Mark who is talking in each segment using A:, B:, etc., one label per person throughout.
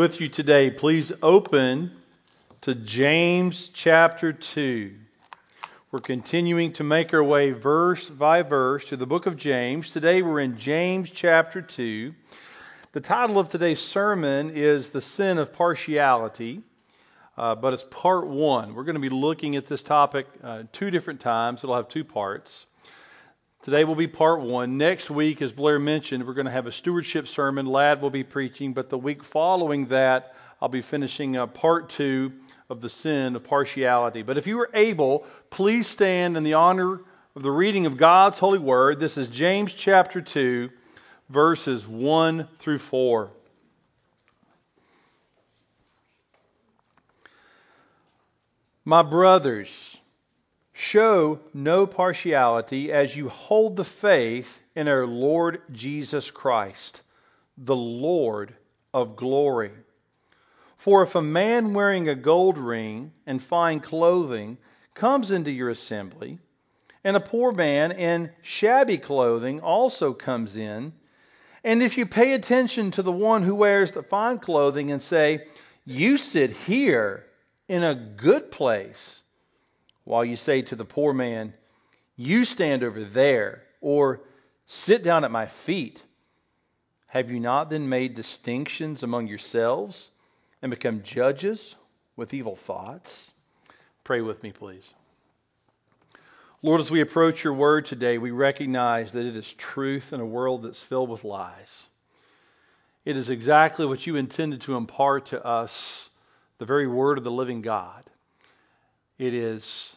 A: with you today, please open to James chapter 2. We're continuing to make our way verse by verse to the book of James. Today we're in James chapter 2. The title of today's sermon is The Sin of Partiality, uh, but it's part one. We're going to be looking at this topic uh, two different times, it'll have two parts. Today will be part one. Next week, as Blair mentioned, we're going to have a stewardship sermon. Lad will be preaching, but the week following that, I'll be finishing uh, part two of the sin of partiality. But if you are able, please stand in the honor of the reading of God's holy word. This is James chapter 2, verses 1 through 4. My brothers, Show no partiality as you hold the faith in our Lord Jesus Christ, the Lord of glory. For if a man wearing a gold ring and fine clothing comes into your assembly, and a poor man in shabby clothing also comes in, and if you pay attention to the one who wears the fine clothing and say, You sit here in a good place, while you say to the poor man, You stand over there, or sit down at my feet. Have you not then made distinctions among yourselves and become judges with evil thoughts? Pray with me, please. Lord, as we approach your word today, we recognize that it is truth in a world that's filled with lies. It is exactly what you intended to impart to us, the very word of the living God. It is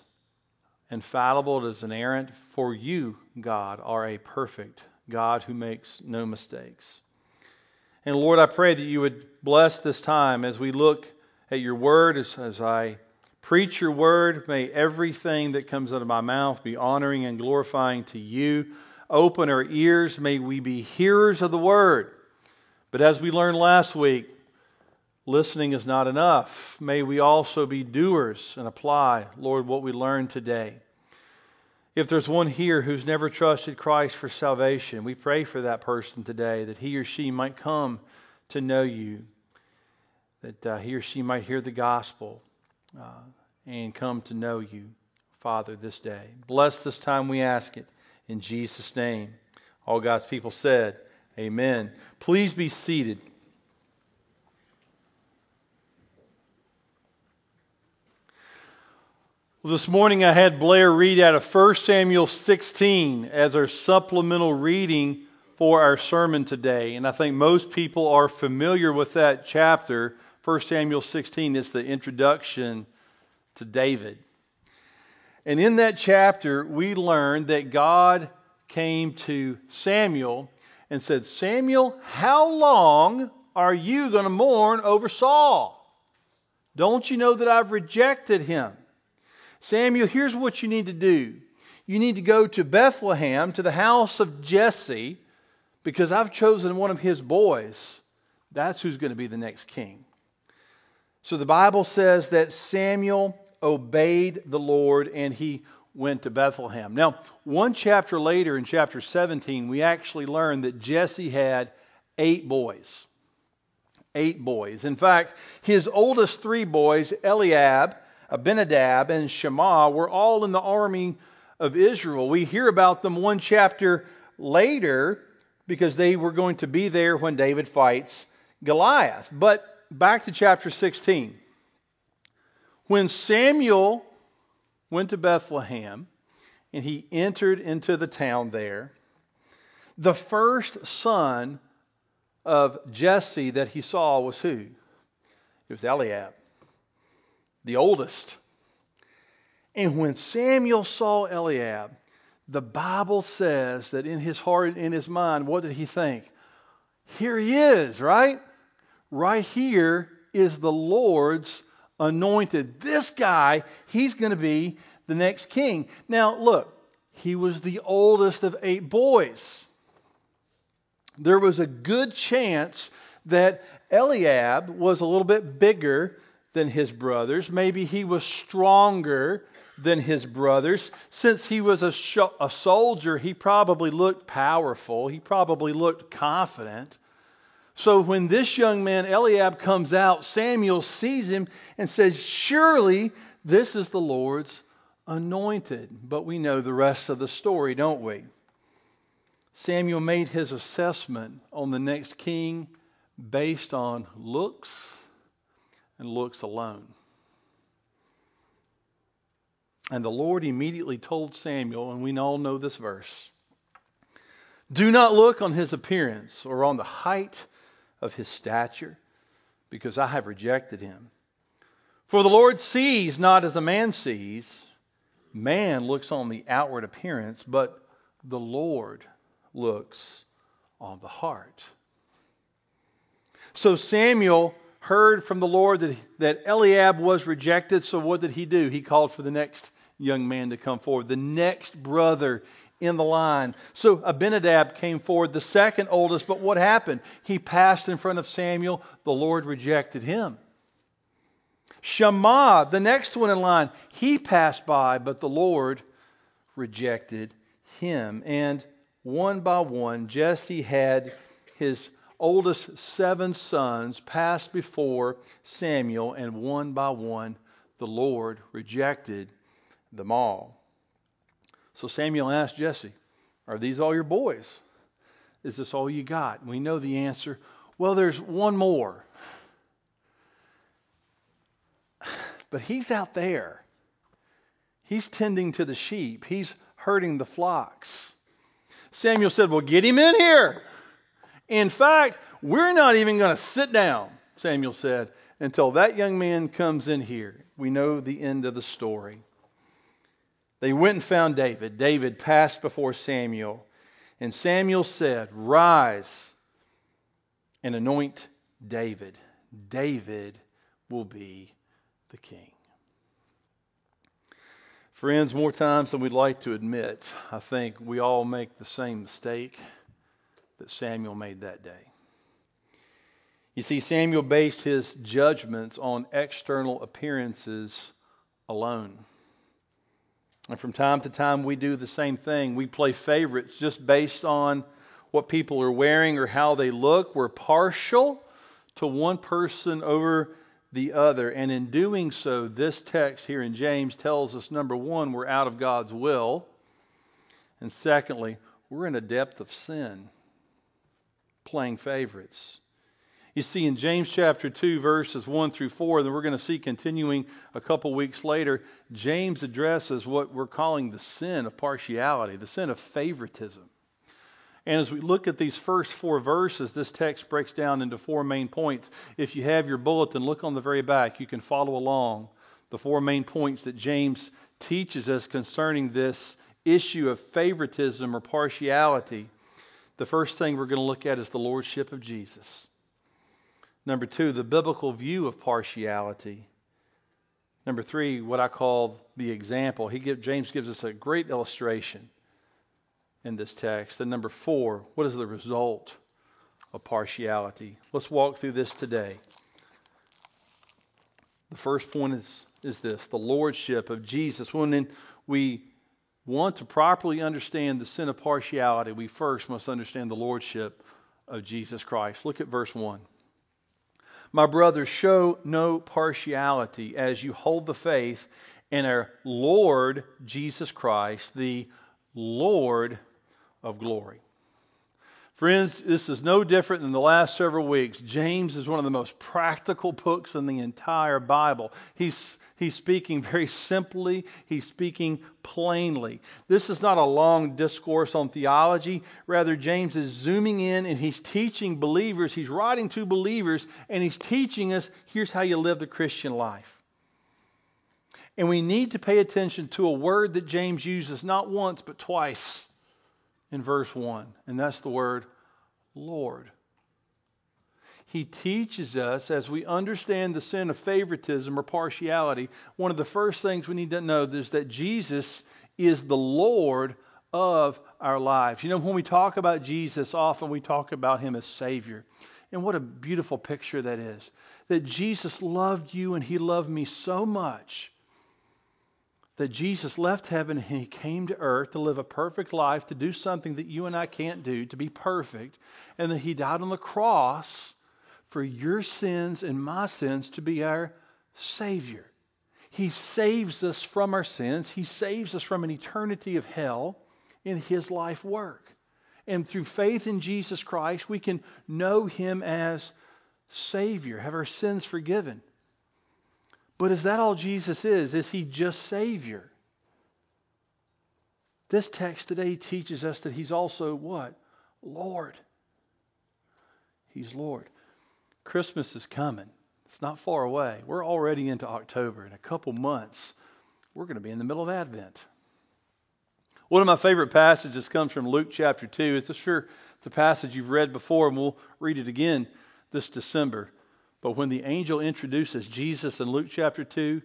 A: infallible, it is inerrant. For you, God, are a perfect God who makes no mistakes. And Lord, I pray that you would bless this time as we look at your word, as, as I preach your word. May everything that comes out of my mouth be honoring and glorifying to you. Open our ears. May we be hearers of the word. But as we learned last week, Listening is not enough. May we also be doers and apply, Lord, what we learned today. If there's one here who's never trusted Christ for salvation, we pray for that person today that he or she might come to know you, that uh, he or she might hear the gospel uh, and come to know you, Father, this day. Bless this time, we ask it in Jesus' name. All God's people said, Amen. Please be seated. Well, this morning I had Blair read out of 1 Samuel 16 as our supplemental reading for our sermon today. And I think most people are familiar with that chapter. 1 Samuel 16 is the introduction to David. And in that chapter, we learn that God came to Samuel and said, Samuel, how long are you going to mourn over Saul? Don't you know that I've rejected him? Samuel, here's what you need to do. You need to go to Bethlehem, to the house of Jesse, because I've chosen one of his boys. That's who's going to be the next king. So the Bible says that Samuel obeyed the Lord and he went to Bethlehem. Now, one chapter later, in chapter 17, we actually learn that Jesse had eight boys. Eight boys. In fact, his oldest three boys, Eliab, Abinadab and Shammah were all in the army of Israel. We hear about them one chapter later because they were going to be there when David fights Goliath. But back to chapter 16. When Samuel went to Bethlehem and he entered into the town there, the first son of Jesse that he saw was who? It was Eliab the oldest. And when Samuel saw Eliab, the Bible says that in his heart, in his mind, what did he think? Here he is, right? Right here is the Lord's anointed. This guy, he's going to be the next king. Now, look, he was the oldest of eight boys. There was a good chance that Eliab was a little bit bigger than his brothers. Maybe he was stronger than his brothers. Since he was a, sh- a soldier, he probably looked powerful. He probably looked confident. So when this young man, Eliab, comes out, Samuel sees him and says, Surely this is the Lord's anointed. But we know the rest of the story, don't we? Samuel made his assessment on the next king based on looks and looks alone. And the Lord immediately told Samuel, and we all know this verse Do not look on his appearance or on the height of his stature, because I have rejected him. For the Lord sees not as a man sees. Man looks on the outward appearance, but the Lord looks on the heart. So Samuel heard from the Lord that, that Eliab was rejected. So what did he do? He called for the next young man to come forward, the next brother in the line. So Abinadab came forward, the second oldest, but what happened? He passed in front of Samuel. The Lord rejected him. Shammah, the next one in line, he passed by, but the Lord rejected him. And one by one, Jesse had his oldest seven sons passed before Samuel, and one by one, the Lord rejected them all. So Samuel asked Jesse, Are these all your boys? Is this all you got? And we know the answer. Well, there's one more. But he's out there. He's tending to the sheep, he's herding the flocks. Samuel said, Well, get him in here. In fact, we're not even going to sit down, Samuel said, until that young man comes in here. We know the end of the story. They went and found David. David passed before Samuel, and Samuel said, Rise and anoint David. David will be the king. Friends, more times than we'd like to admit, I think we all make the same mistake that Samuel made that day. You see, Samuel based his judgments on external appearances alone. And from time to time, we do the same thing. We play favorites just based on what people are wearing or how they look. We're partial to one person over the other. And in doing so, this text here in James tells us number one, we're out of God's will. And secondly, we're in a depth of sin, playing favorites. You see, in James chapter 2, verses 1 through 4, then we're going to see continuing a couple weeks later, James addresses what we're calling the sin of partiality, the sin of favoritism. And as we look at these first four verses, this text breaks down into four main points. If you have your bulletin, look on the very back. You can follow along the four main points that James teaches us concerning this issue of favoritism or partiality. The first thing we're going to look at is the lordship of Jesus. Number two, the biblical view of partiality. Number three, what I call the example. He give, James gives us a great illustration in this text. And number four, what is the result of partiality? Let's walk through this today. The first point is, is this the lordship of Jesus. When we want to properly understand the sin of partiality, we first must understand the lordship of Jesus Christ. Look at verse 1. My brothers, show no partiality as you hold the faith in our Lord Jesus Christ, the Lord of glory. Friends, this is no different than the last several weeks. James is one of the most practical books in the entire Bible. He's, he's speaking very simply, he's speaking plainly. This is not a long discourse on theology. Rather, James is zooming in and he's teaching believers, he's writing to believers, and he's teaching us here's how you live the Christian life. And we need to pay attention to a word that James uses not once, but twice in verse 1, and that's the word Lord. He teaches us as we understand the sin of favoritism or partiality, one of the first things we need to know is that Jesus is the Lord of our lives. You know, when we talk about Jesus, often we talk about him as Savior. And what a beautiful picture that is. That Jesus loved you and he loved me so much that Jesus left heaven and he came to earth to live a perfect life, to do something that you and I can't do, to be perfect, and that he died on the cross for your sins and my sins to be our Savior. He saves us from our sins, He saves us from an eternity of hell in His life work. And through faith in Jesus Christ, we can know Him as Savior, have our sins forgiven. But is that all Jesus is? Is he just Savior? This text today teaches us that he's also what? Lord. He's Lord. Christmas is coming. It's not far away. We're already into October. In a couple months, we're going to be in the middle of Advent. One of my favorite passages comes from Luke chapter 2. It's a sure it's a passage you've read before, and we'll read it again this December. But when the angel introduces Jesus in Luke chapter 2,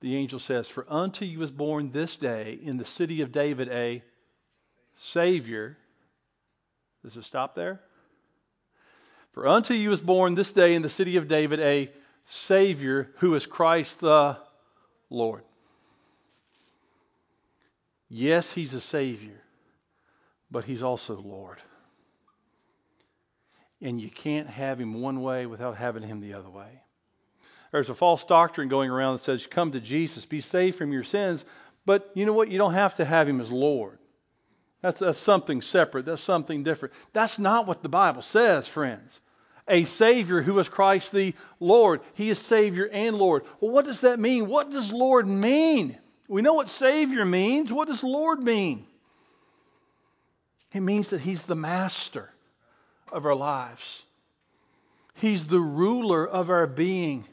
A: the angel says, For unto you is born this day in the city of David a Savior. Does it stop there? For unto you is born this day in the city of David a Savior who is Christ the Lord. Yes, he's a Savior, but he's also Lord and you can't have him one way without having him the other way. There's a false doctrine going around that says, Come to Jesus, be saved from your sins, but you know what? You don't have to have him as Lord. That's, that's something separate. That's something different. That's not what the Bible says, friends. A Savior who is Christ the Lord. He is Savior and Lord. Well, what does that mean? What does Lord mean? We know what Savior means. What does Lord mean? It means that He's the Master of our lives. He's the ruler of our being.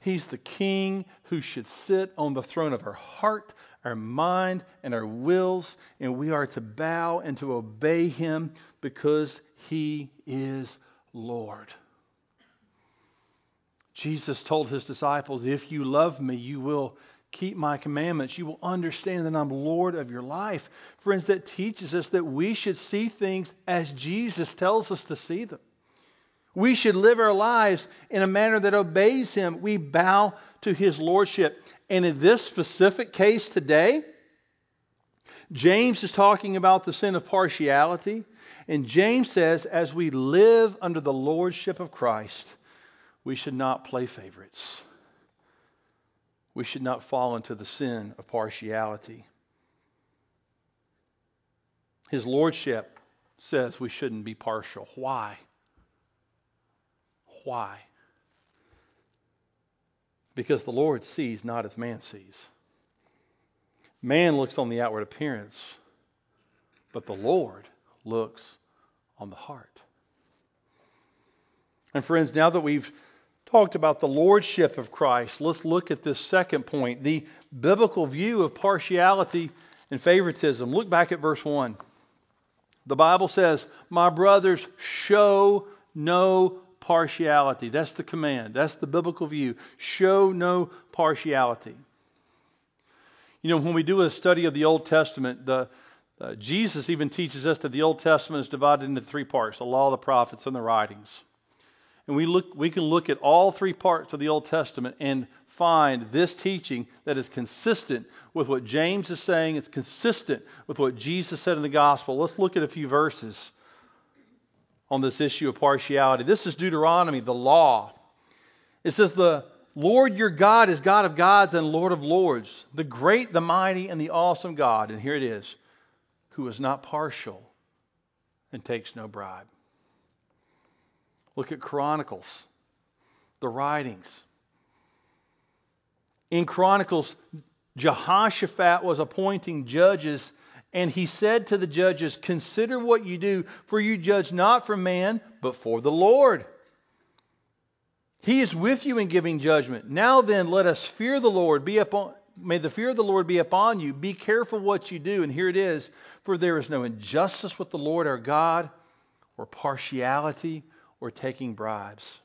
A: He's the king who should sit on the throne of our heart, our mind, and our wills, and we are to bow and to obey him because he is Lord. Jesus told his disciples, If you love me, you will keep my commandments, you will understand that I'm Lord of your life. Friends, that teaches us that we should see things as Jesus tells us to see them. We should live our lives in a manner that obeys Him. We bow to His Lordship. And in this specific case today, James is talking about the sin of partiality. And James says, as we live under the Lordship of Christ, we should not play favorites we should not fall into the sin of partiality. His lordship says we shouldn't be partial. Why? Why? Because the Lord sees not as man sees. Man looks on the outward appearance, but the Lord looks on the heart. And friends, now that we've talked about the lordship of Christ, let's look at this second point the biblical view of partiality and favoritism. Look back at verse 1. The Bible says, My brothers, show no partiality. That's the command, that's the biblical view. Show no partiality. You know, when we do a study of the Old Testament, the, uh, Jesus even teaches us that the Old Testament is divided into three parts the law, the prophets, and the writings. And we, look, we can look at all three parts of the Old Testament and find this teaching that is consistent with what James is saying. It's consistent with what Jesus said in the gospel. Let's look at a few verses on this issue of partiality. This is Deuteronomy, the law. It says, The Lord your God is God of gods and Lord of lords, the great, the mighty, and the awesome God. And here it is, who is not partial and takes no bribe. Look at Chronicles, the writings. In Chronicles, Jehoshaphat was appointing judges, and he said to the judges, Consider what you do, for you judge not for man, but for the Lord. He is with you in giving judgment. Now then, let us fear the Lord. Be upon, may the fear of the Lord be upon you. Be careful what you do. And here it is For there is no injustice with the Lord our God, or partiality, or taking bribes.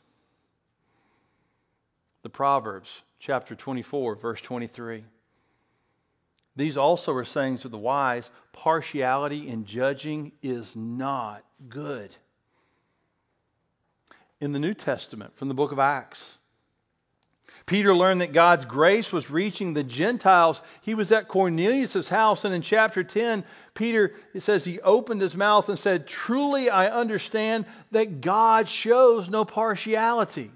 A: The Proverbs, chapter 24, verse 23. These also are sayings of the wise partiality in judging is not good. In the New Testament, from the book of Acts, Peter learned that God's grace was reaching the Gentiles. He was at Cornelius' house, and in chapter 10, Peter it says he opened his mouth and said, Truly I understand that God shows no partiality.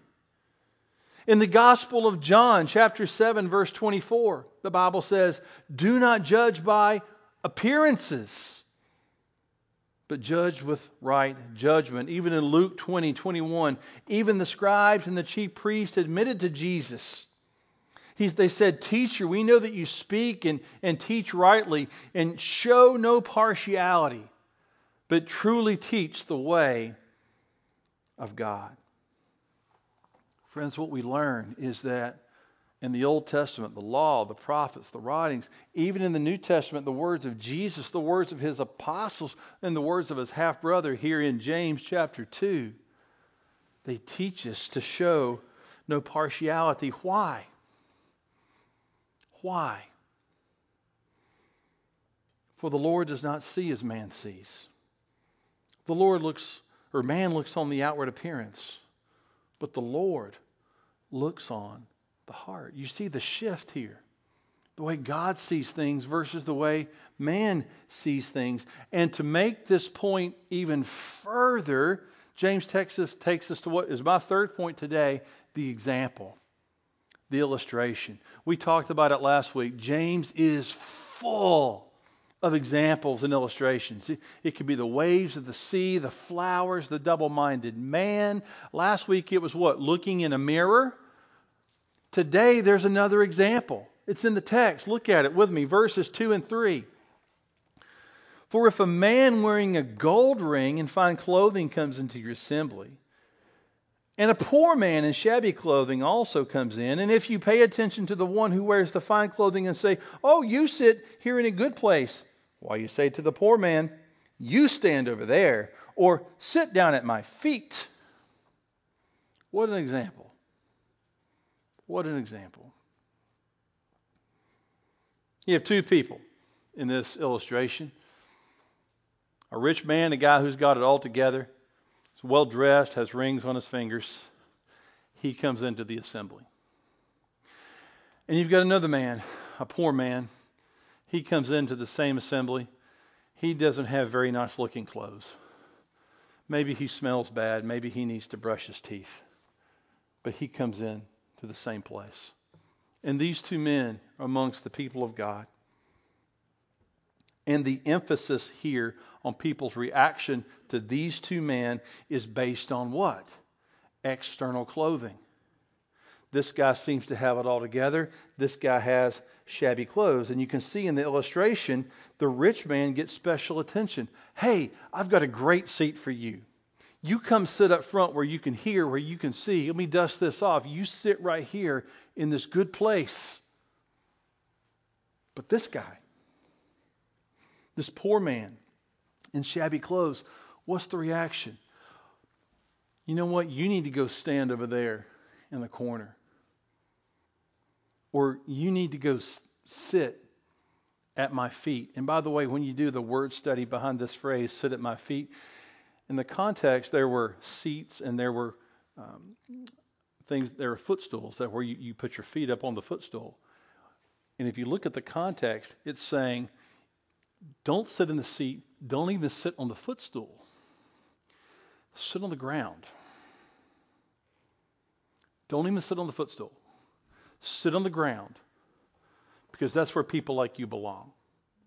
A: In the Gospel of John, chapter 7, verse 24, the Bible says, Do not judge by appearances, but judge with right judgment. Even in Luke 20, 21, even the scribes and the chief priests admitted to Jesus. He's, they said, Teacher, we know that you speak and, and teach rightly and show no partiality, but truly teach the way of God. Friends, what we learn is that in the Old Testament, the law, the prophets, the writings, even in the New Testament, the words of Jesus, the words of his apostles, and the words of his half brother here in James chapter 2, they teach us to show no partiality. Why? Why? For the Lord does not see as man sees. The Lord looks, or man looks on the outward appearance but the Lord looks on the heart. You see the shift here. The way God sees things versus the way man sees things. And to make this point even further, James Texas takes us to what is my third point today the example, the illustration. We talked about it last week. James is full of examples and illustrations. It could be the waves of the sea, the flowers, the double minded man. Last week it was what? Looking in a mirror. Today there's another example. It's in the text. Look at it with me, verses 2 and 3. For if a man wearing a gold ring and fine clothing comes into your assembly, and a poor man in shabby clothing also comes in. And if you pay attention to the one who wears the fine clothing and say, Oh, you sit here in a good place, while you say to the poor man, You stand over there, or sit down at my feet. What an example. What an example. You have two people in this illustration a rich man, a guy who's got it all together, is well dressed, has rings on his fingers. He comes into the assembly. And you've got another man, a poor man, he comes into the same assembly. He doesn't have very nice looking clothes. Maybe he smells bad. Maybe he needs to brush his teeth. But he comes in to the same place. And these two men amongst the people of God. And the emphasis here on people's reaction to these two men is based on what? External clothing. This guy seems to have it all together. This guy has shabby clothes. And you can see in the illustration, the rich man gets special attention. Hey, I've got a great seat for you. You come sit up front where you can hear, where you can see. Let me dust this off. You sit right here in this good place. But this guy, this poor man in shabby clothes, what's the reaction? You know what? You need to go stand over there in the corner or you need to go sit at my feet. And by the way, when you do the word study behind this phrase, sit at my feet, in the context, there were seats and there were um, things, there were footstools that where you, you put your feet up on the footstool. And if you look at the context, it's saying, don't sit in the seat, don't even sit on the footstool. Sit on the ground. Don't even sit on the footstool. Sit on the ground because that's where people like you belong,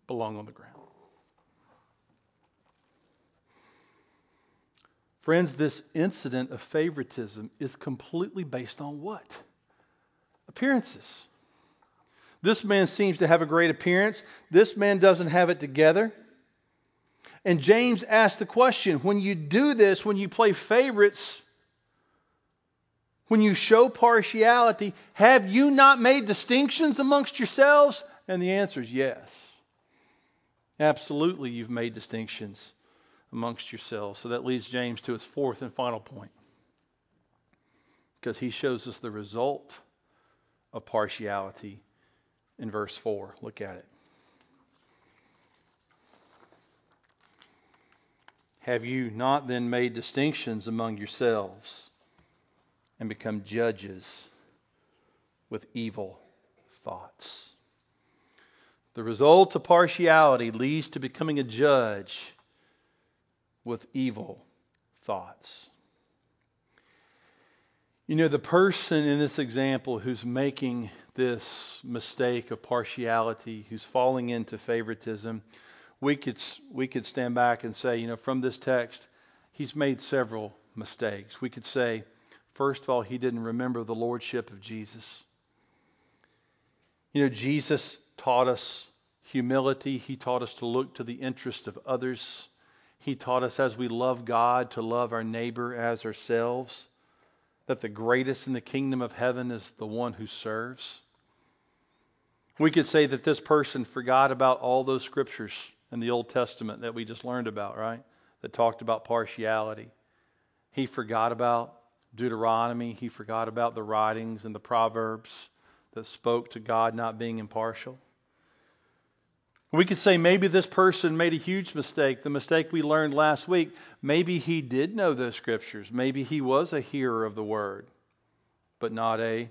A: belong on the ground. Friends, this incident of favoritism is completely based on what? Appearances. This man seems to have a great appearance. This man doesn't have it together. And James asked the question when you do this, when you play favorites, when you show partiality, have you not made distinctions amongst yourselves? And the answer is yes. Absolutely, you've made distinctions amongst yourselves. So that leads James to his fourth and final point. Because he shows us the result of partiality in verse 4. Look at it. Have you not then made distinctions among yourselves? and become judges with evil thoughts. The result of partiality leads to becoming a judge with evil thoughts. You know, the person in this example who's making this mistake of partiality, who's falling into favoritism, we could, we could stand back and say, you know, from this text, he's made several mistakes. We could say, first of all, he didn't remember the lordship of Jesus. You know, Jesus taught us humility, he taught us to look to the interest of others. He taught us as we love God to love our neighbor as ourselves, that the greatest in the kingdom of heaven is the one who serves. We could say that this person forgot about all those scriptures in the Old Testament that we just learned about, right? That talked about partiality. He forgot about Deuteronomy. He forgot about the writings and the Proverbs that spoke to God not being impartial. We could say maybe this person made a huge mistake, the mistake we learned last week. Maybe he did know those scriptures. Maybe he was a hearer of the word, but not a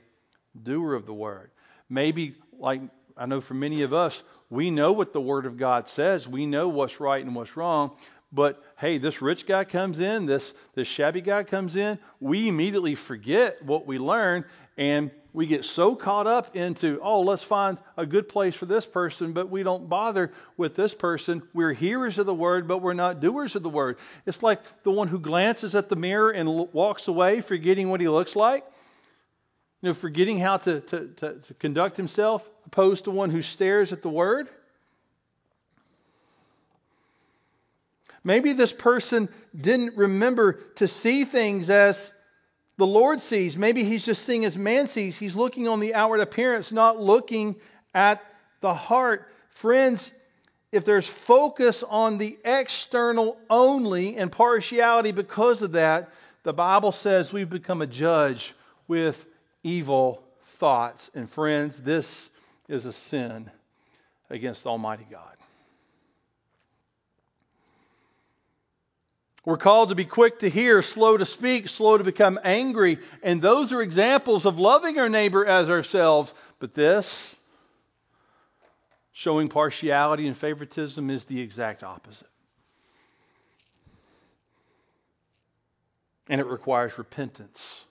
A: doer of the word. Maybe, like I know for many of us, we know what the Word of God says. We know what's right and what's wrong. But hey, this rich guy comes in, this, this shabby guy comes in. We immediately forget what we learned and we get so caught up into, oh, let's find a good place for this person, but we don't bother with this person. We're hearers of the word, but we're not doers of the word. It's like the one who glances at the mirror and walks away, forgetting what he looks like you know, forgetting how to, to, to, to conduct himself, opposed to one who stares at the word? Maybe this person didn't remember to see things as the Lord sees. Maybe he's just seeing as man sees. He's looking on the outward appearance, not looking at the heart. Friends, if there's focus on the external only and partiality because of that, the Bible says we've become a judge with evil thoughts. And friends, this is a sin against Almighty God. We're called to be quick to hear, slow to speak, slow to become angry. And those are examples of loving our neighbor as ourselves. But this, showing partiality and favoritism, is the exact opposite. And it requires repentance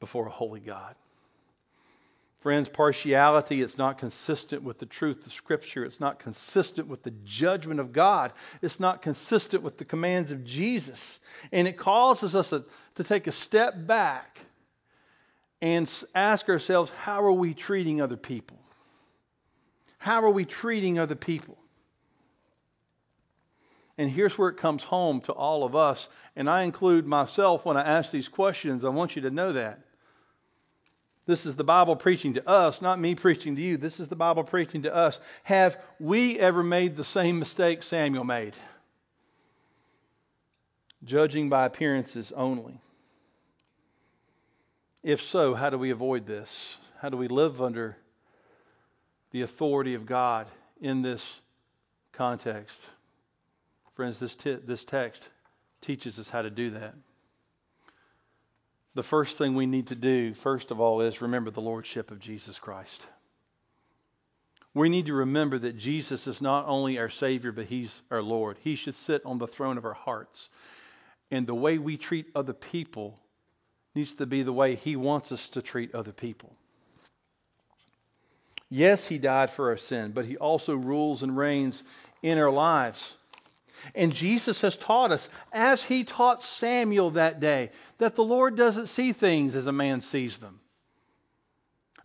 A: before a holy God. Friends, partiality, it's not consistent with the truth of Scripture. It's not consistent with the judgment of God. It's not consistent with the commands of Jesus. And it causes us to, to take a step back and ask ourselves how are we treating other people? How are we treating other people? And here's where it comes home to all of us. And I include myself when I ask these questions. I want you to know that. This is the Bible preaching to us, not me preaching to you. This is the Bible preaching to us. Have we ever made the same mistake Samuel made? Judging by appearances only. If so, how do we avoid this? How do we live under the authority of God in this context? Friends, this, t- this text teaches us how to do that the first thing we need to do, first of all, is remember the Lordship of Jesus Christ. We need to remember that Jesus is not only our Savior, but He's our Lord. He should sit on the throne of our hearts. And the way we treat other people needs to be the way He wants us to treat other people. Yes, He died for our sin, but He also rules and reigns in our lives. And Jesus has taught us, as he taught Samuel that day, that the Lord doesn't see things as a man sees them.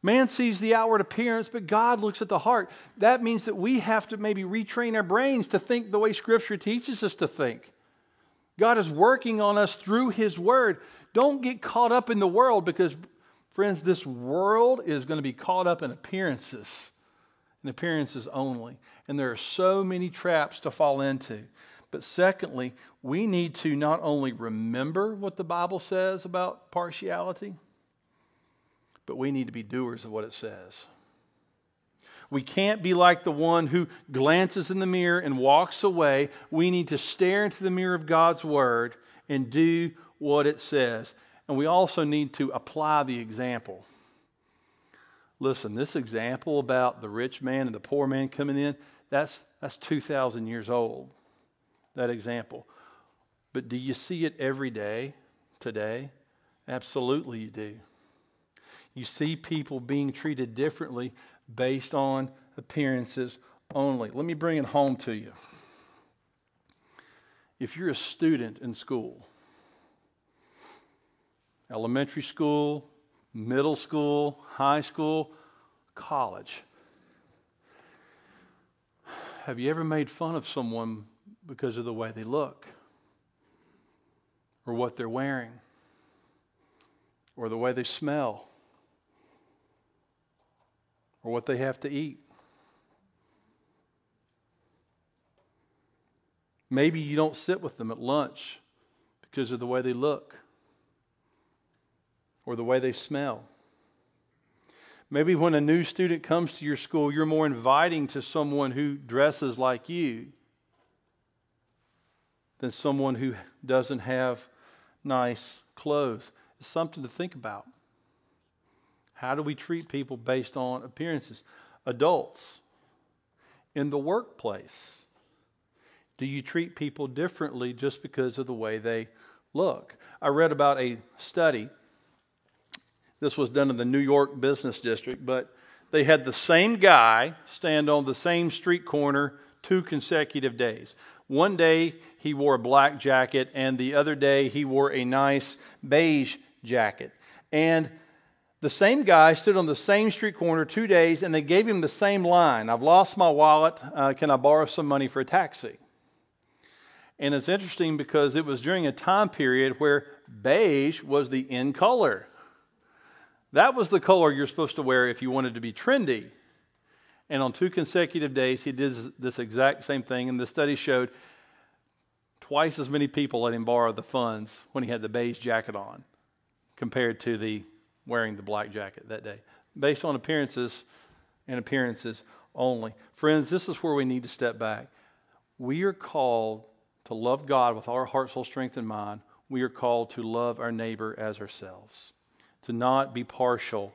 A: Man sees the outward appearance, but God looks at the heart. That means that we have to maybe retrain our brains to think the way Scripture teaches us to think. God is working on us through His Word. Don't get caught up in the world because, friends, this world is going to be caught up in appearances and appearances only. And there are so many traps to fall into. But secondly, we need to not only remember what the Bible says about partiality, but we need to be doers of what it says. We can't be like the one who glances in the mirror and walks away. We need to stare into the mirror of God's Word and do what it says. And we also need to apply the example. Listen, this example about the rich man and the poor man coming in, that's that's 2000 years old. That example. But do you see it every day today? Absolutely you do. You see people being treated differently based on appearances only. Let me bring it home to you. If you're a student in school, elementary school, middle school, high school, college. Have you ever made fun of someone because of the way they look or what they're wearing or the way they smell or what they have to eat? Maybe you don't sit with them at lunch because of the way they look or the way they smell. Maybe when a new student comes to your school, you're more inviting to someone who dresses like you than someone who doesn't have nice clothes. It's something to think about. How do we treat people based on appearances? Adults, in the workplace, do you treat people differently just because of the way they look? I read about a study this was done in the New York Business District, but they had the same guy stand on the same street corner two consecutive days. One day he wore a black jacket, and the other day he wore a nice beige jacket. And the same guy stood on the same street corner two days, and they gave him the same line I've lost my wallet. Uh, can I borrow some money for a taxi? And it's interesting because it was during a time period where beige was the in color. That was the color you're supposed to wear if you wanted to be trendy. And on two consecutive days, he did this exact same thing. And the study showed twice as many people let him borrow the funds when he had the beige jacket on compared to the wearing the black jacket that day, based on appearances and appearances only. Friends, this is where we need to step back. We are called to love God with our heart, soul, strength, and mind. We are called to love our neighbor as ourselves to not be partial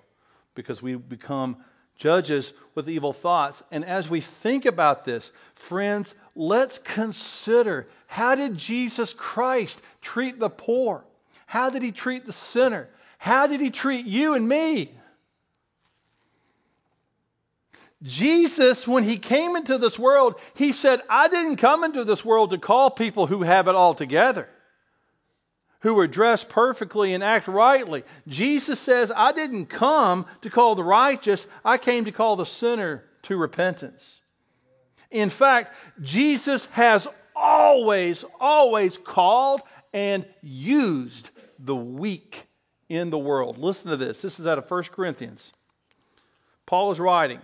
A: because we become judges with evil thoughts. And as we think about this, friends, let's consider how did Jesus Christ treat the poor? How did he treat the sinner? How did he treat you and me? Jesus, when he came into this world, he said, I didn't come into this world to call people who have it all together who are dressed perfectly and act rightly. Jesus says, I didn't come to call the righteous, I came to call the sinner to repentance. In fact, Jesus has always, always called and used the weak in the world. Listen to this. This is out of 1 Corinthians. Paul is writing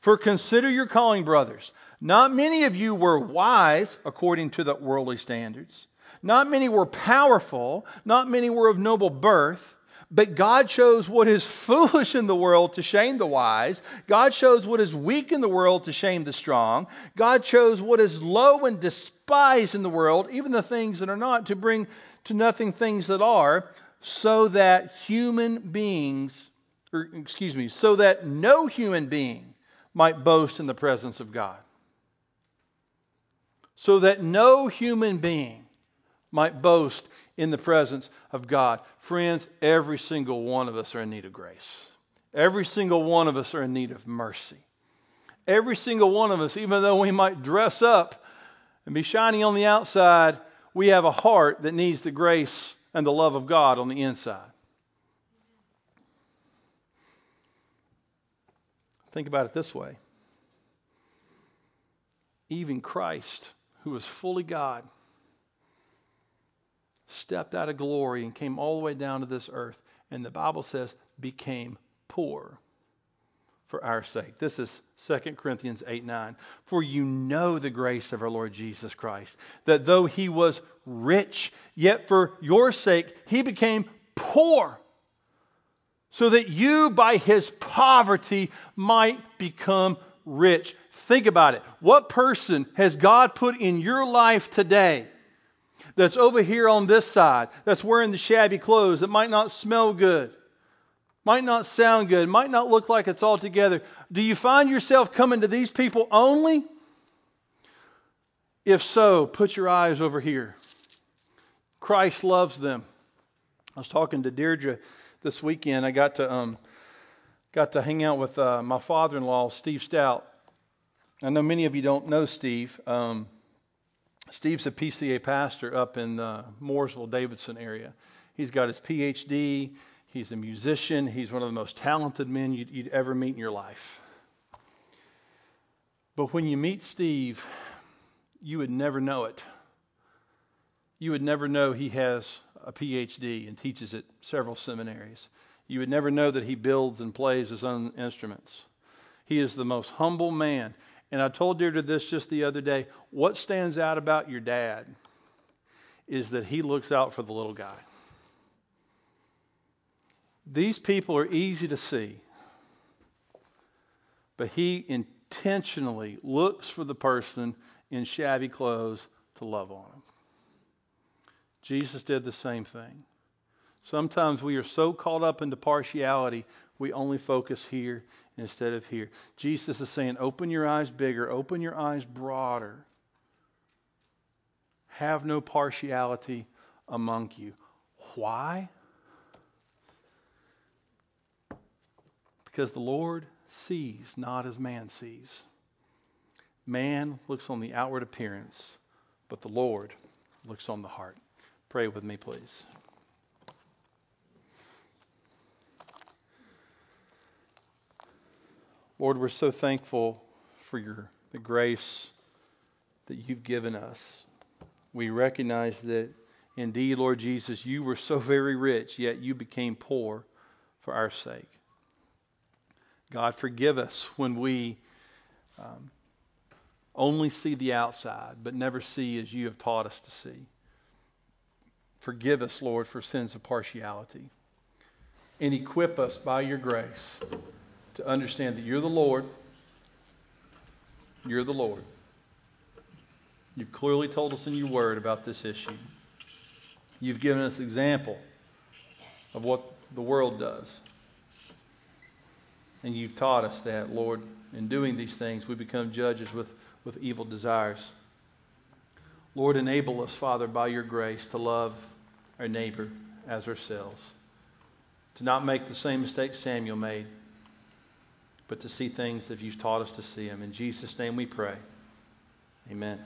A: For consider your calling, brothers. Not many of you were wise according to the worldly standards. Not many were powerful, not many were of noble birth, but God chose what is foolish in the world to shame the wise. God chose what is weak in the world to shame the strong. God chose what is low and despised in the world, even the things that are not, to bring to nothing things that are, so that human beings, or excuse me, so that no human being might boast in the presence of God. So that no human being might boast in the presence of God. Friends, every single one of us are in need of grace. Every single one of us are in need of mercy. Every single one of us, even though we might dress up and be shiny on the outside, we have a heart that needs the grace and the love of God on the inside. Think about it this way. Even Christ, who was fully God, stepped out of glory and came all the way down to this earth. And the Bible says, became poor for our sake. This is 2 Corinthians 8 9. For you know the grace of our Lord Jesus Christ, that though he was rich, yet for your sake he became poor, so that you by his poverty might become rich. Think about it. What person has God put in your life today that's over here on this side, that's wearing the shabby clothes, that might not smell good, Might not sound good, might not look like it's all together. Do you find yourself coming to these people only? If so, put your eyes over here. Christ loves them. I was talking to Deirdre this weekend. I got to um, got to hang out with uh, my father-in-law, Steve Stout. I know many of you don't know Steve. Um, Steve's a PCA pastor up in the Mooresville, Davidson area. He's got his PhD. He's a musician. He's one of the most talented men you'd, you'd ever meet in your life. But when you meet Steve, you would never know it. You would never know he has a PhD and teaches at several seminaries. You would never know that he builds and plays his own instruments. He is the most humble man. And I told Deirdre this just the other day. What stands out about your dad is that he looks out for the little guy. These people are easy to see, but he intentionally looks for the person in shabby clothes to love on him. Jesus did the same thing. Sometimes we are so caught up into partiality, we only focus here instead of here. Jesus is saying, open your eyes bigger, open your eyes broader. Have no partiality among you. Why? Because the Lord sees not as man sees. Man looks on the outward appearance, but the Lord looks on the heart. Pray with me, please. Lord, we're so thankful for your the grace that you've given us. We recognize that indeed, Lord Jesus, you were so very rich, yet you became poor for our sake. God, forgive us when we um, only see the outside, but never see as you have taught us to see. Forgive us, Lord, for sins of partiality. And equip us by your grace to understand that you're the Lord. You're the Lord. You've clearly told us in your word about this issue. You've given us example of what the world does. And you've taught us that, Lord, in doing these things, we become judges with, with evil desires. Lord, enable us, Father, by your grace to love our neighbor as ourselves, to not make the same mistake Samuel made, but to see things that you've taught us to see them. In Jesus' name we pray. Amen.